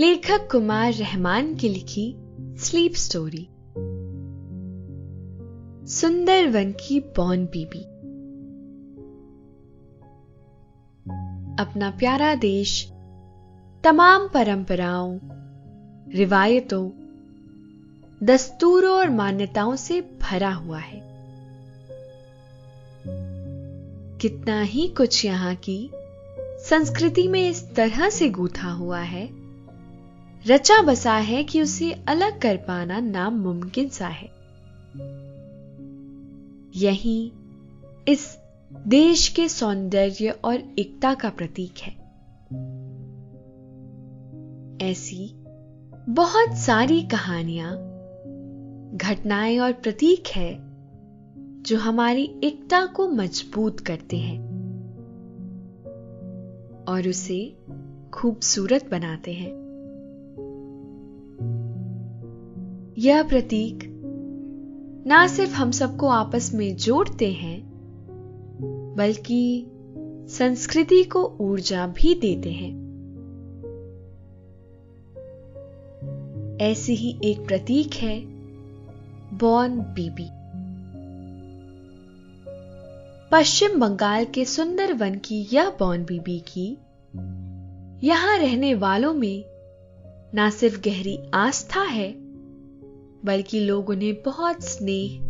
लेखक कुमार रहमान की लिखी स्लीप स्टोरी सुंदर वन की बॉन बीबी। अपना प्यारा देश, तमाम परंपराओं, रिवायतों, दस्तूरों और मान्यताओं से भरा हुआ है। कितना ही कुछ यहाँ की संस्कृति में इस तरह से गूथा हुआ है रचा बसा है कि उसे अलग कर पाना नामुमकिन सा है। यही इस देश के सौंदर्य और एकता का प्रतीक है। ऐसी बहुत सारी कहानियाँ, घटनाएँ और प्रतीक है, जो हमारी एकता को मज़बूत करते हैं और उसे खूबसूरत बनाते हैं। यह प्रतीक, ना सिर्फ़ हम सबको आपस में जोड़ते हैं, बल्कि संस्कृति को ऊर्जा भी देते हैं। ऐसी ही एक प्रतीक है बॉन बीबी। पश्चिम बंगाल के सुंदर वन की यह बॉन बीबी की, यहाँ रहने वालों में ना सिर्फ़ गहरी आस्था है बल्कि लोग उन्हें बहुत स्नेह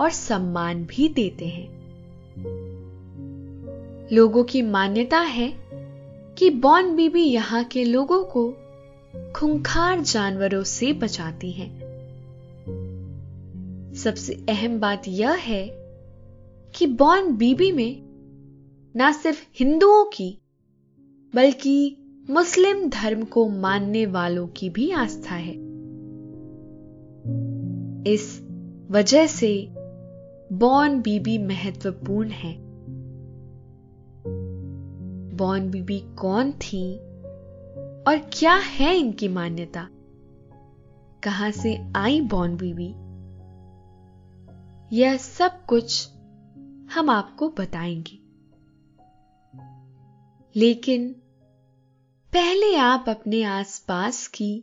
और सम्मान भी देते हैं। लोगों की मान्यता है कि बॉन बीबी यहाँ के लोगों को खुंखार जानवरों से बचाती हैं। सबसे अहम बात यह है कि बॉन बीबी में ना सिर्फ़ हिंदुओं की, बल्कि मुस्लिम धर्म को मानने वालों की भी आस्था है। इस वजह से बॉन बीबी महत्वपूर्ण है। बॉन बीबी कौन थी और क्या है इनकी मान्यता? कहाँ से आई बॉन बीबी? यह सब कुछ हम आपको बताएँगे। लेकिन पहले आप अपने आसपास की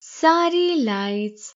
सारी लाइट्स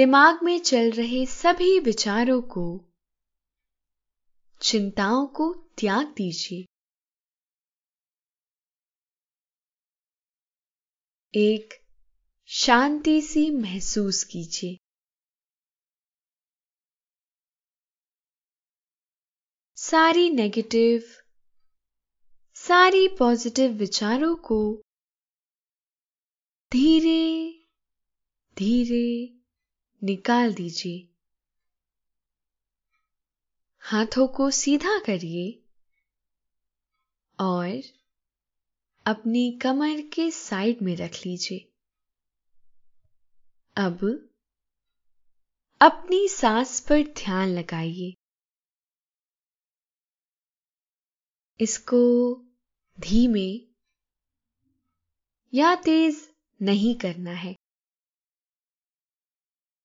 दिमाग में चल रहे सभी विचारों को, चिंताओं को त्याग दीजिए। एक, शांति सी महसूस कीजिए। सारी नेगेटिव सारी पॉजिटिव विचारों को धीरे धीरे निकाल दीजिए। हाथों को सीधा करिए और अपनी कमर के साइड में रख लीजिए। अब अपनी सांस पर ध्यान लगाइए। इसको धीमे या तेज नहीं करना है।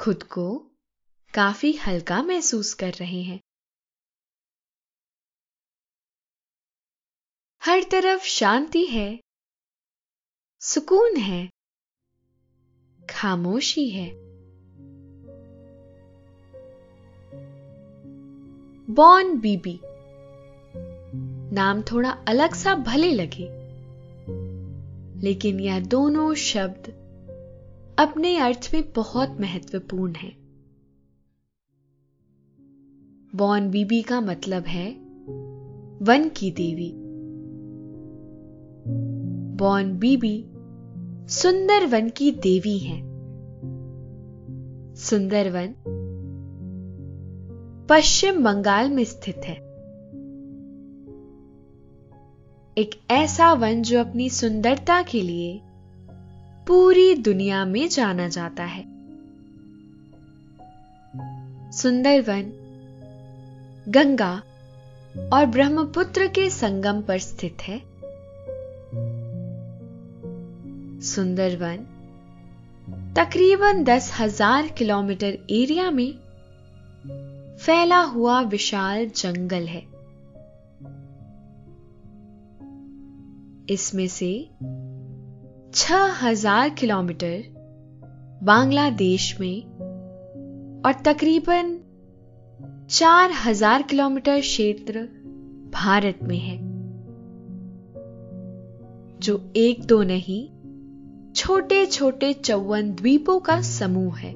खुद को काफ़ी हल्का महसूस कर रहे हैं। हर तरफ़ शांति है, सुकून है, खामोशी है। बॉन बीबी, नाम थोड़ा अलग सा भले लगे, लेकिन यह दोनों शब्द अपने अर्थ में बहुत महत्वपूर्ण है। बॉन बीबी का मतलब है, वन की देवी। बॉन बीबी सुंदर वन की देवी है। सुंदर वन पश्चिम बंगाल में स्थित है। एक ऐसा वन जो अपनी सुंदरता के लिए पूरी दुनिया में जाना जाता है। सुंदरवन, गंगा और ब्रह्मपुत्र के संगम पर स्थित है। सुंदरवन, तकरीबन दस हज़ार किलोमीटर एरिया में फैला हुआ विशाल जंगल है। इसमें से छह हज़ार किलोमीटर बांग्लादेश में और तकरीबन चार हज़ार किलोमीटर क्षेत्र भारत में है, जो एक दो नहीं छोटे छोटे चौवन द्वीपों का समूह है।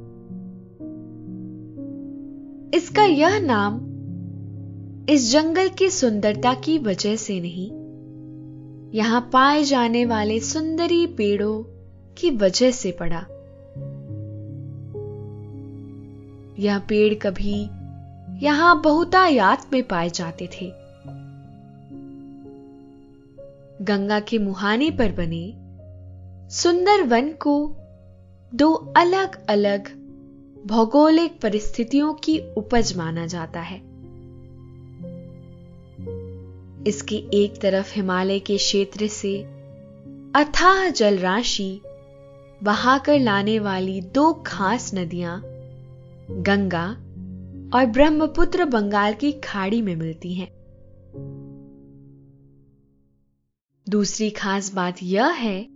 इसका यह नाम इस जंगल की सुंदरता की वजह से नहीं यहाँ पाए जाने वाले सुंदरी पेड़ों की वजह से पड़ा। यह पेड़ कभी यहाँ बहुतायात में पाए जाते थे। गंगा के मुहाने पर बने सुंदर वन को दो अलग अलग भौगोलिक परिस्थितियों की उपज माना जाता है। इसकी एक तरफ़ हिमालय के क्षेत्र से अथाह जल राशि बहाकर लाने वाली दो खास नदियाँ, गंगा और ब्रह्मपुत्र बंगाल की खाड़ी में मिलती हैं। दूसरी खास बात यह है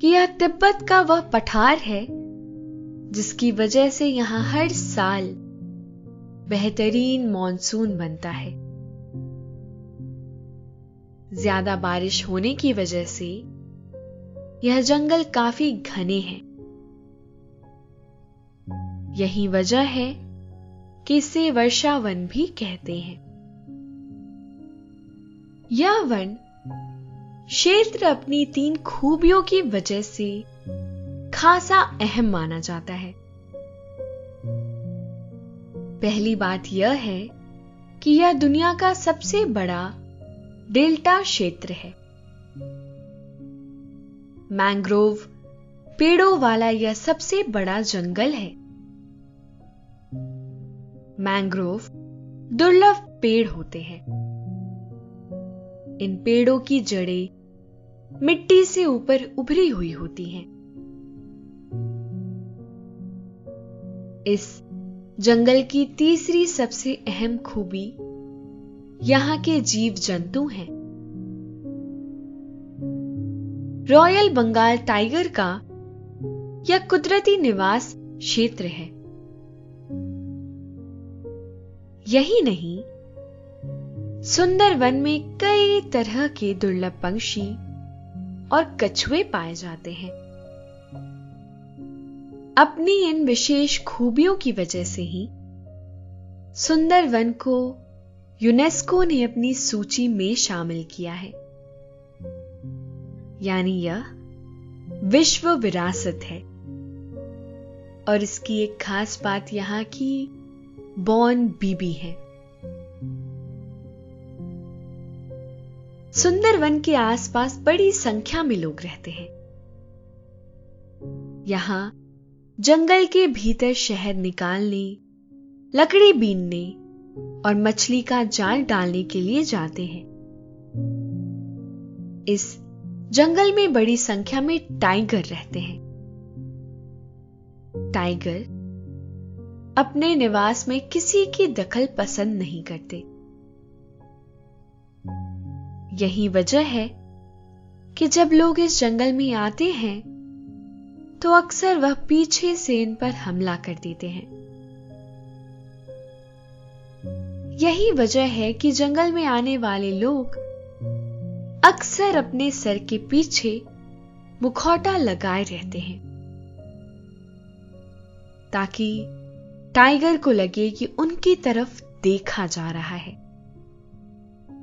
कि यह तिब्बत का वह पठार है, जिसकी वजह से यहाँ हर साल बेहतरीन मॉनसून बनता है। ज़्यादा बारिश होने की वजह से यह जंगल काफ़ी घने हैं। यही वजह है कि इसे वर्षा वन भी कहते हैं। यह वन क्षेत्र अपनी तीन खूबियों की वजह से खासा अहम माना जाता है। पहली बात यह है कि यह दुनिया का सबसे बड़ा डेल्टा क्षेत्र है। मैंग्रोव पेड़ों वाला यह सबसे बड़ा जंगल है। मैंग्रोव दुर्लभ पेड़ होते हैं। इन पेड़ों की जड़ें मिट्टी से ऊपर उभरी हुई होती हैं। इस जंगल की तीसरी सबसे अहम खूबी यहाँ के जीव जंतु हैं। रॉयल बंगाल टाइगर का यह कुदरती निवास क्षेत्र है। यही नहीं, सुंदरवन में कई तरह के दुर्लभ पंक्षी और कछुए पाए जाते हैं। अपनी इन विशेष खूबियों की वजह से ही सुंदरवन को यूनेस्को ने अपनी सूची में शामिल किया है। यानी यह विश्व विरासत है। और इसकी एक खास बात यहाँ की बॉन बीबी है। सुंदरवन के आसपास बड़ी संख्या में लोग रहते हैं। यहाँ जंगल के भीतर शहद निकालने, लकड़ी बीनने और मछली का जाल डालने के लिए जाते हैं। इस जंगल में बड़ी संख्या में टाइगर रहते हैं। टाइगर अपने निवास में किसी की दखल पसंद नहीं करते। यही वजह है कि जब लोग इस जंगल में आते हैं तो अक्सर वह पीछे से इन पर हमला कर देते हैं। यही वजह है कि जंगल में आने वाले लोग अक्सर अपने सर के पीछे मुखौटा लगाए रहते हैं, ताकि टाइगर को लगे कि उनकी तरफ़ देखा जा रहा है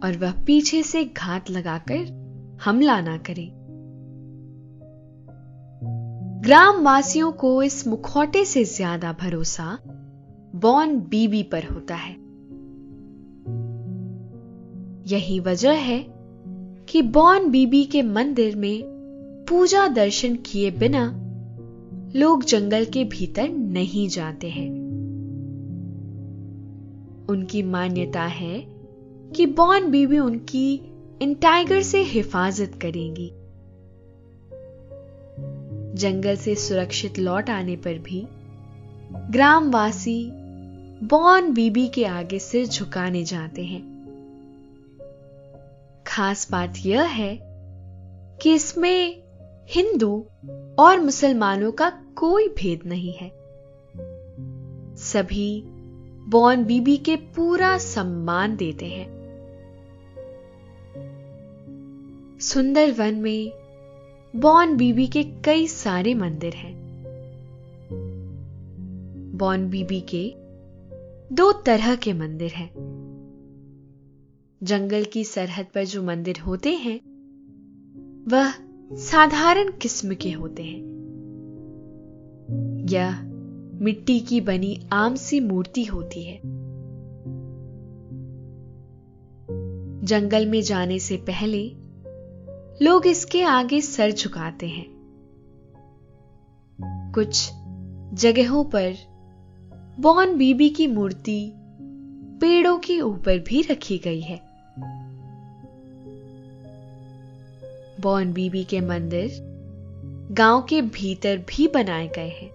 और वह पीछे से घात लगाकर हमला ना करे। ग्रामवासियों को इस मुखौटे से ज़्यादा भरोसा बॉन बीबी पर होता है। यही वजह है कि बॉन बीबी के मंदिर में पूजा दर्शन किए बिना लोग जंगल के भीतर नहीं जाते हैं। उनकी मान्यता है कि बॉन बीबी उनकी इन टाइगर से हिफाजत करेंगी। जंगल से सुरक्षित लौट आने पर भी ग्रामवासी बॉन बीबी के आगे सिर झुकाने जाते हैं। खास बात यह है कि इसमें हिंदू और मुसलमानों का कोई भेद नहीं है। सभी बॉन बीबी के पूरा सम्मान देते हैं। सुंदर वन में बॉन बीबी के कई सारे मंदिर हैं। बॉन बीबी के दो तरह के मंदिर हैं। जंगल की सरहद पर जो मंदिर होते हैं, वह साधारण किस्म के होते हैं। यह मिट्टी की बनी आम सी मूर्ति होती है। जंगल में जाने से पहले लोग इसके आगे सर झुकाते हैं। कुछ जगहों पर बॉन बीबी की मूर्ति पेड़ों के ऊपर भी रखी गई है। बॉन बीबी के मंदिर गाँव के भीतर भी बनाए गए हैं।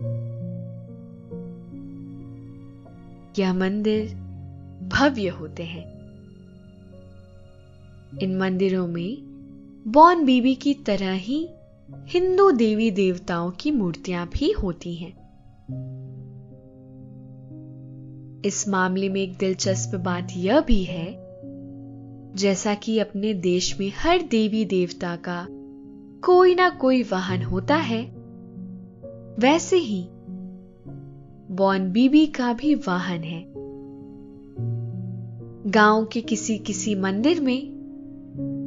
यह मंदिर भव्य होते हैं। इन मंदिरों में बॉन बीबी की तरह ही हिंदू देवी देवताओं की मूर्तियाँ भी होती हैं। इस मामले में एक दिलचस्प बात यह भी है जैसा कि अपने देश में हर देवी देवता का कोई ना कोई वाहन होता है, वैसे ही बॉन बीबी का भी वाहन है। गाँव के किसी किसी मंदिर में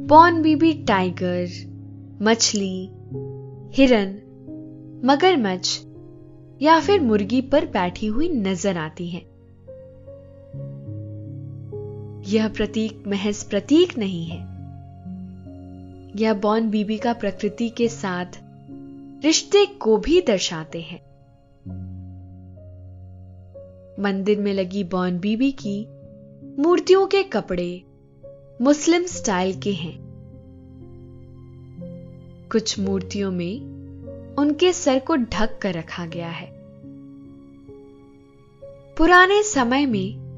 बॉन बीबी टाइगर, मछली, हिरन, मगरमच्छ या फिर मुर्गी पर बैठी हुई नज़र आती है। यह प्रतीक, महज प्रतीक नहीं है। यह बॉन बीबी का प्रकृति के साथ रिश्ते को भी दर्शाते हैं। मंदिर में लगी बॉन बीबी की मूर्तियों के कपड़े मुस्लिम स्टाइल के हैं। कुछ मूर्तियों में उनके सर को ढक कर रखा गया है। पुराने समय में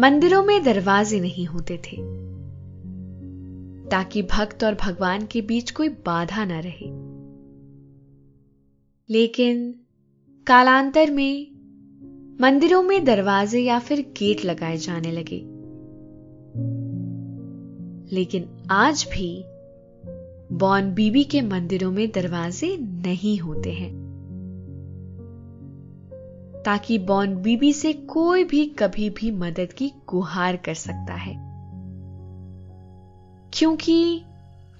मंदिरों में दरवाजे नहीं होते थे, ताकि भक्त और भगवान के बीच कोई बाधा न रहे। लेकिन कालांतर में मंदिरों में दरवाजे या फिर गेट लगाए जाने लगे। लेकिन आज भी बॉन बीबी के मंदिरों में दरवाजे नहीं होते हैं। ताकि बॉन बीबी से कोई भी कभी भी मदद की गुहार कर सकता है। क्योंकि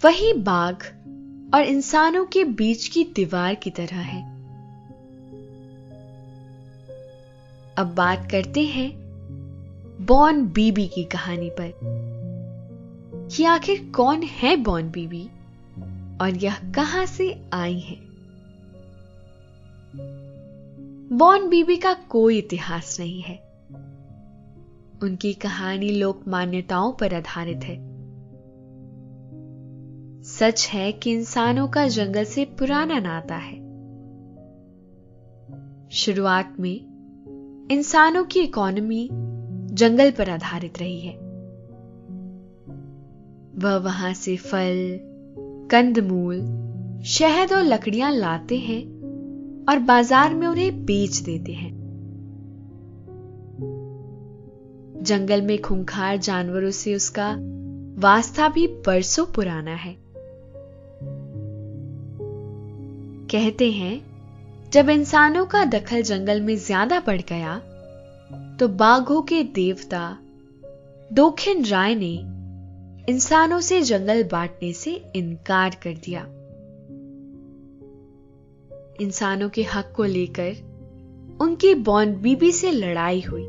वही बाघ और इंसानों के बीच की दीवार की तरह है। अब बात करते हैं बॉन बीबी की कहानी पर। कि आखिर कौन है बॉन बीबी? और यह कहाँ से आई है? बॉन बीबी का कोई इतिहास नहीं है। उनकी कहानी लोक मान्यताओं पर आधारित है। सच है कि इंसानों का जंगल से पुराना नाता है। शुरुआत में इंसानों की इकोनॉमी जंगल पर आधारित रही है। वह वहाँ से फल, कंदमूल, शहद और लकड़ियाँ लाते हैं और बाज़ार में उन्हें बेच देते हैं। जंगल में खूंखार जानवरों से उसका वास्ता भी बरसों पुराना है। कहते हैं, जब इंसानों का दखल जंगल में ज़्यादा बढ़ गया तो बाघों के देवता, दोखिन राय ने इंसानों से जंगल बांटने से इनकार कर दिया। इंसानों के हक को लेकर उनकी बॉन्ड बीबी से लड़ाई हुई।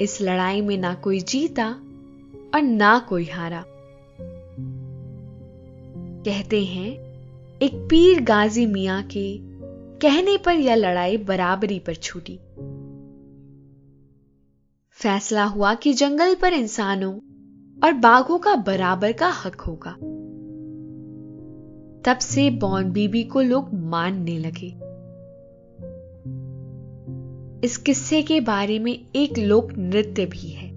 इस लड़ाई में ना कोई जीता और ना कोई हारा। कहते हैं, एक पीर गाजी मियाँ के कहने पर यह लड़ाई बराबरी पर छूटी। फैसला हुआ कि जंगल पर इंसानों और बाघों का बराबर का हक होगा। तब से बॉन बीबी को लोग मानने लगे। इस किस्से के बारे में एक लोक नृत्य भी है।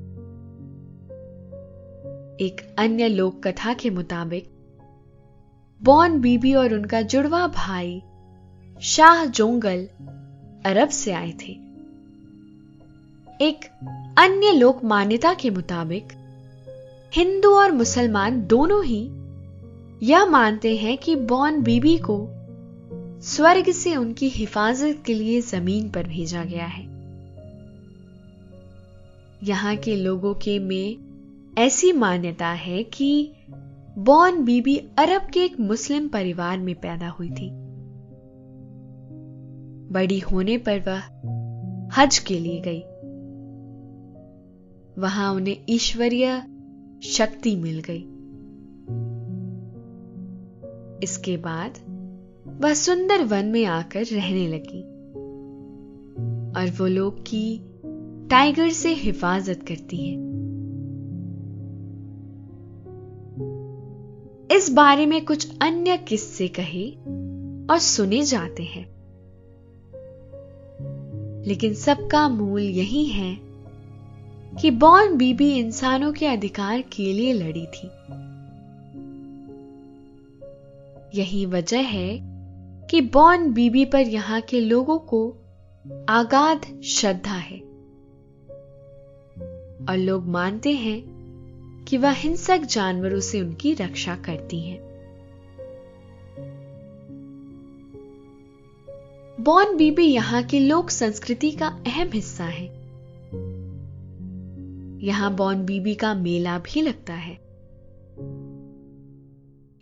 एक अन्य लोक कथा के मुताबिक, बॉन बीबी और उनका जुड़वा भाई शाह जोंगल अरब से आए थे। एक अन्य लोक मान्यता के मुताबिक, हिंदू और मुसलमान दोनों ही यह मानते हैं कि बॉन बीबी को स्वर्ग से उनकी हिफाजत के लिए ज़मीन पर भेजा गया है। यहाँ के लोगों के में ऐसी मान्यता है कि बॉन बीबी अरब के एक मुस्लिम परिवार में पैदा हुई थी। बड़ी होने पर वह हज के लिए गई। वहाँ उन्हें ईश्वरीय शक्ति मिल गई। इसके बाद वह सुंदर वन में आकर रहने लगी। और वो लोग की टाइगर से हिफाजत करती है। इस बारे में कुछ अन्य किस्से कहे और सुने जाते हैं। लेकिन सबका मूल यही है कि बॉर्न बीबी इंसानों के अधिकार के लिए लड़ी थी। यही वजह है कि बॉन बीबी पर यहाँ के लोगों को आगाध श्रद्धा है। और लोग मानते हैं कि वह हिंसक जानवरों से उनकी रक्षा करती हैं। बॉन बीबी यहाँ की लोक संस्कृति का अहम हिस्सा है। यहाँ बॉन बीबी का मेला भी लगता है।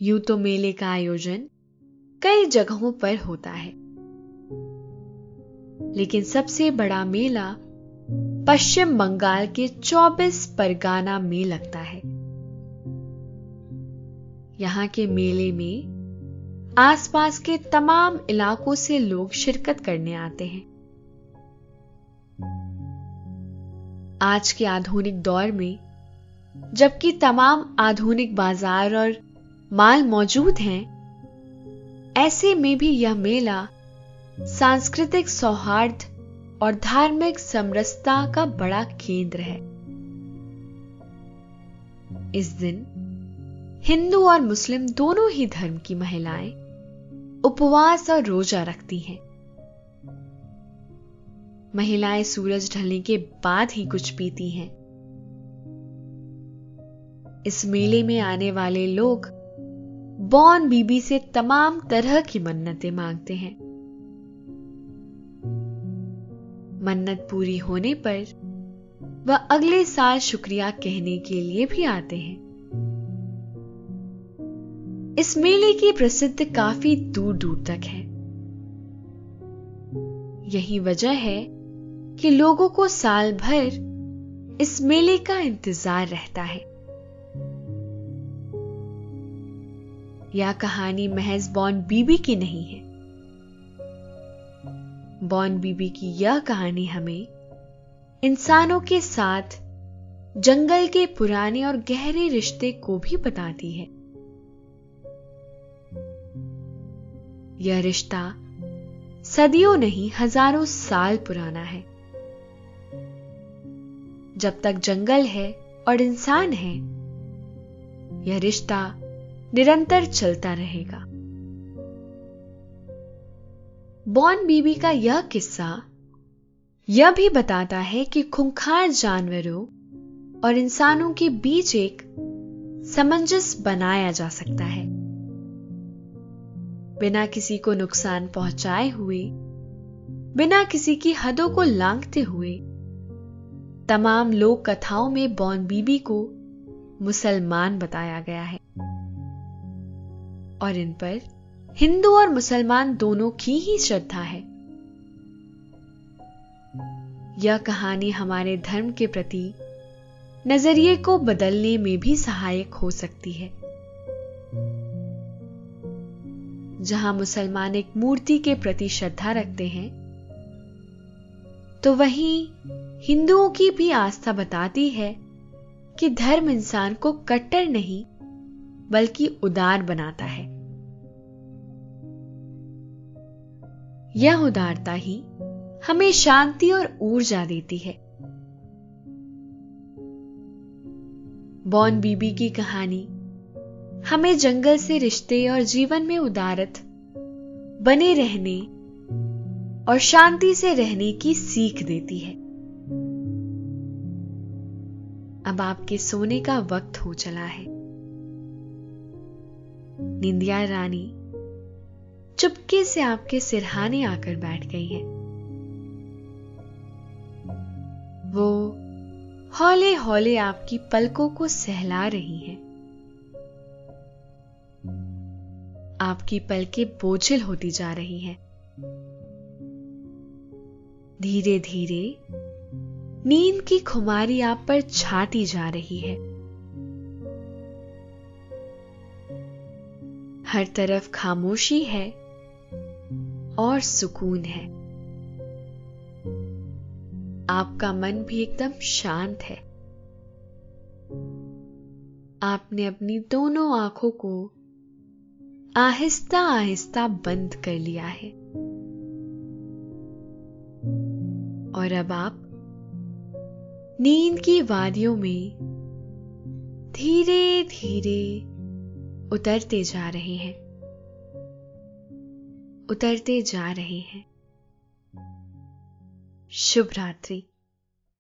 यूँ तो मेले का आयोजन कई जगहों पर होता है। लेकिन सबसे बड़ा मेला पश्चिम बंगाल के 24 परगाना में लगता है। यहाँ के मेले में आसपास के तमाम इलाकों से लोग शिरकत करने आते हैं। आज के आधुनिक दौर में जबकि तमाम आधुनिक बाज़ार और माल मौजूद हैं। ऐसे में भी यह मेला सांस्कृतिक सौहार्द और धार्मिक समरसता का बड़ा केंद्र है। इस दिन हिंदू और मुस्लिम दोनों ही धर्म की महिलाएँ उपवास और रोजा रखती हैं। महिलाएँ सूरज ढलने के बाद ही कुछ पीती हैं। इस मेले में आने वाले लोग बॉन बीबी से तमाम तरह की मन्नतें मांगते हैं। मन्नत पूरी होने पर वह अगले साल शुक्रिया कहने के लिए भी आते हैं। इस मेले की प्रसिद्ध काफ़ी दूर दूर तक है। यही वजह है कि लोगों को साल भर इस मेले का इंतज़ार रहता है। यह कहानी महज बॉन बीबी की नहीं है। बॉन बीबी की यह कहानी हमें इंसानों के साथ जंगल के पुराने और गहरे रिश्ते को भी बताती है। यह रिश्ता सदियों नहीं, हज़ारों साल पुराना है। जब तक जंगल है और इंसान है, यह रिश्ता निरंतर चलता रहेगा। बॉन बीबी का यह किस्सा यह भी बताता है कि खुंखार जानवरों और इंसानों के बीच एक समंजस बनाया जा सकता है। बिना किसी को नुकसान पहुँचाए हुए, बिना किसी की हदों को लांघते हुए, तमाम लोक कथाओं में बॉन बीबी को मुसलमान बताया गया है। और इन पर हिंदू और मुसलमान दोनों की ही श्रद्धा है। यह कहानी हमारे धर्म के प्रति नज़रिए को बदलने में भी सहायक हो सकती है। जहाँ मुसलमान एक मूर्ति के प्रति श्रद्धा रखते हैं तो वहीं हिंदुओं की भी आस्था बताती है कि धर्म इंसान को कट्टर नहीं बल्कि उदार बनाता है। यह उदारता ही हमें शांति और ऊर्जा देती है। बॉन बीबी की कहानी, हमें जंगल से रिश्ते और जीवन में उदारत, बने रहने और शांति से रहने की सीख देती है। अब आपके सोने का वक्त हो चला है। निंदिया रानी, चुपके से आपके सिरहाने आकर बैठ गई है। वो हौले हौले आपकी पलकों को सहला रही है। आपकी पलकें बोझिल होती जा रही हैं। धीरे धीरे नींद की खुमारी आप पर छाती जा रही है। हर तरफ़ खामोशी है और सुकून है। आपका मन भी एकदम शांत है। आपने अपनी दोनों आँखों को आहिस्ता आहिस्ता बंद कर लिया है। और अब आप नींद की वादियों में धीरे धीरे उतरते जा रहे हैं। उतरते जा रहे हैं। शुभ रात्रि।